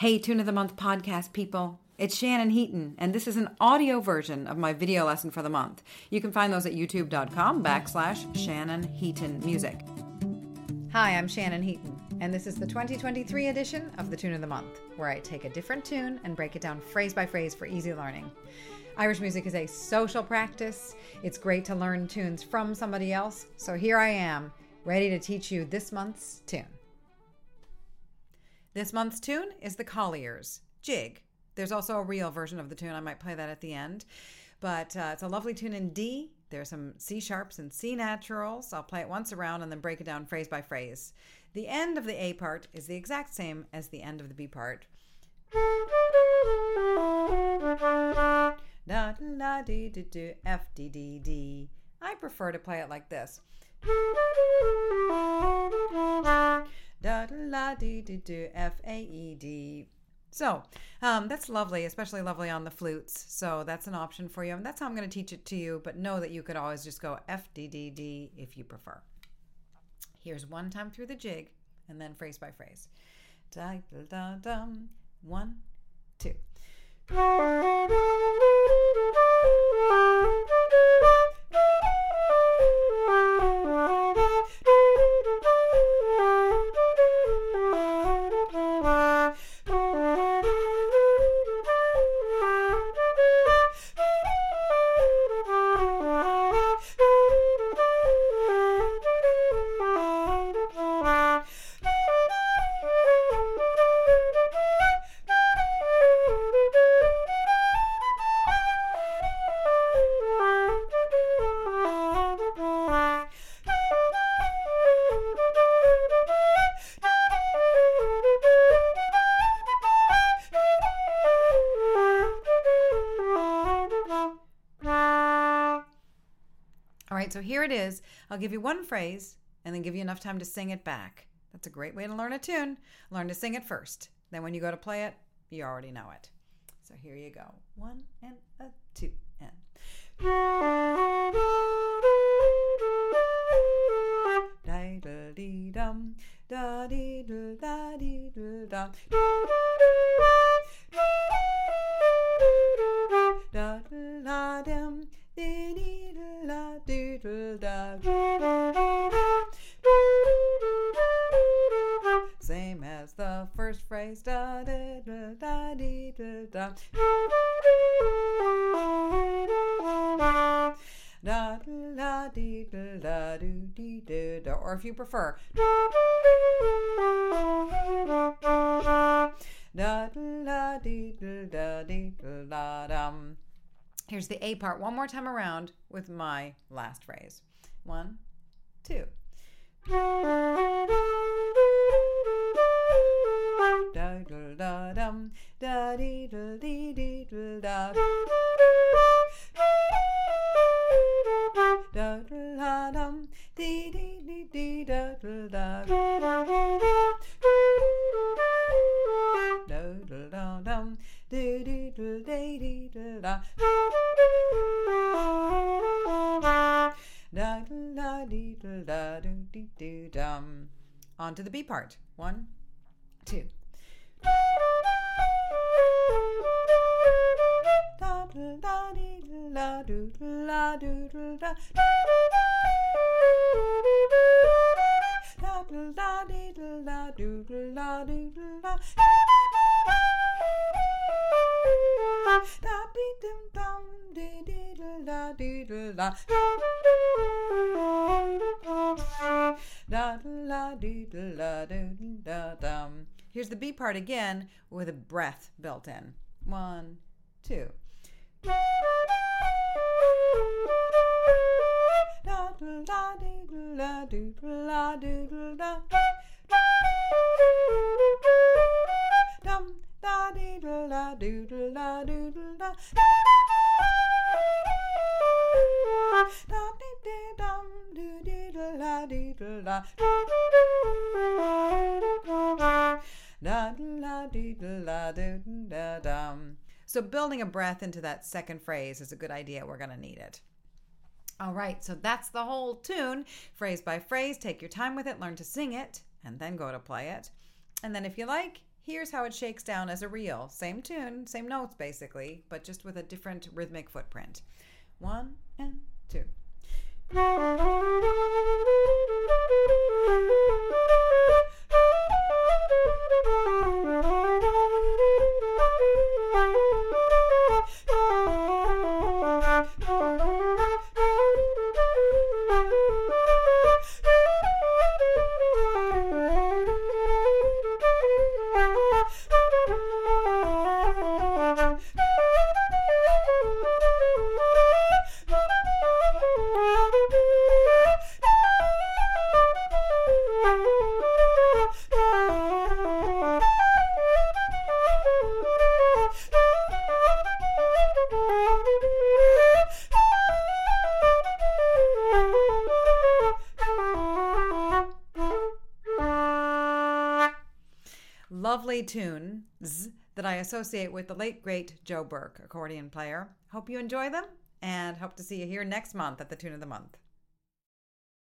Hey, Tune of the Month podcast people. It's Shannon Heaton, and this is an audio version of my video lesson for the month. You can find those at youtube.com backslash Shannon Heaton Music. Hi, I'm Shannon Heaton, and this is the 2023 edition of the Tune of the Month, where I take a different tune and break it down phrase by phrase for easy learning. Irish music is a social practice. It's great to learn tunes from somebody else, so here I am, ready to teach you this month's tune. This month's tune is the Colliers Jig. There's also a reel version of the tune. I might play that at the end. But uh, it's a lovely tune in D. There's some C sharps and C naturals. I'll play it once around and then break it down phrase by phrase. The end of the A part is the exact same as the end of the B part. Da da dee dee dee F D D D. I prefer to play it like this da la dee dee dee F A E D. So um, that's lovely, especially lovely on the flutes. So that's an option for you. And that's how I'm going to teach it to you. But know that you could always just go F D D D if you prefer. Here's one time through the jig and then phrase by phrase. Da da da dum. One, two. All right, so here it is. I'll give you one phrase and then give you enough time to sing it back. That's a great way to learn a tune. Learn to sing it first. Then when you go to play it, you already know it. So here you go. One and a two and. Da dee dum, da dee da dee. Da first phrase. Da da da da dee da da. Da la dee da do dee da. Or if you prefer. Da la dee da dee da dum. Here's the A part one more time around with my last phrase. One, two. On to the B part. One, till. da da la dee da la dee da dum Here's the B part again with a breath built in. One, two. So building a breath into that second phrase is a good idea. We're going to need it. All right, so that's the whole tune, phrase by phrase. Take your time with it, learn to sing it, and then go to play it. And then if you like, Here's how it shakes down as a reel. Same tune, same notes basically, but just with a different rhythmic footprint. One and two. Lovely tunes that I associate with the late great Joe Burke, accordion player. Hope you enjoy them and hope to see you here next month at the Tune of the Month.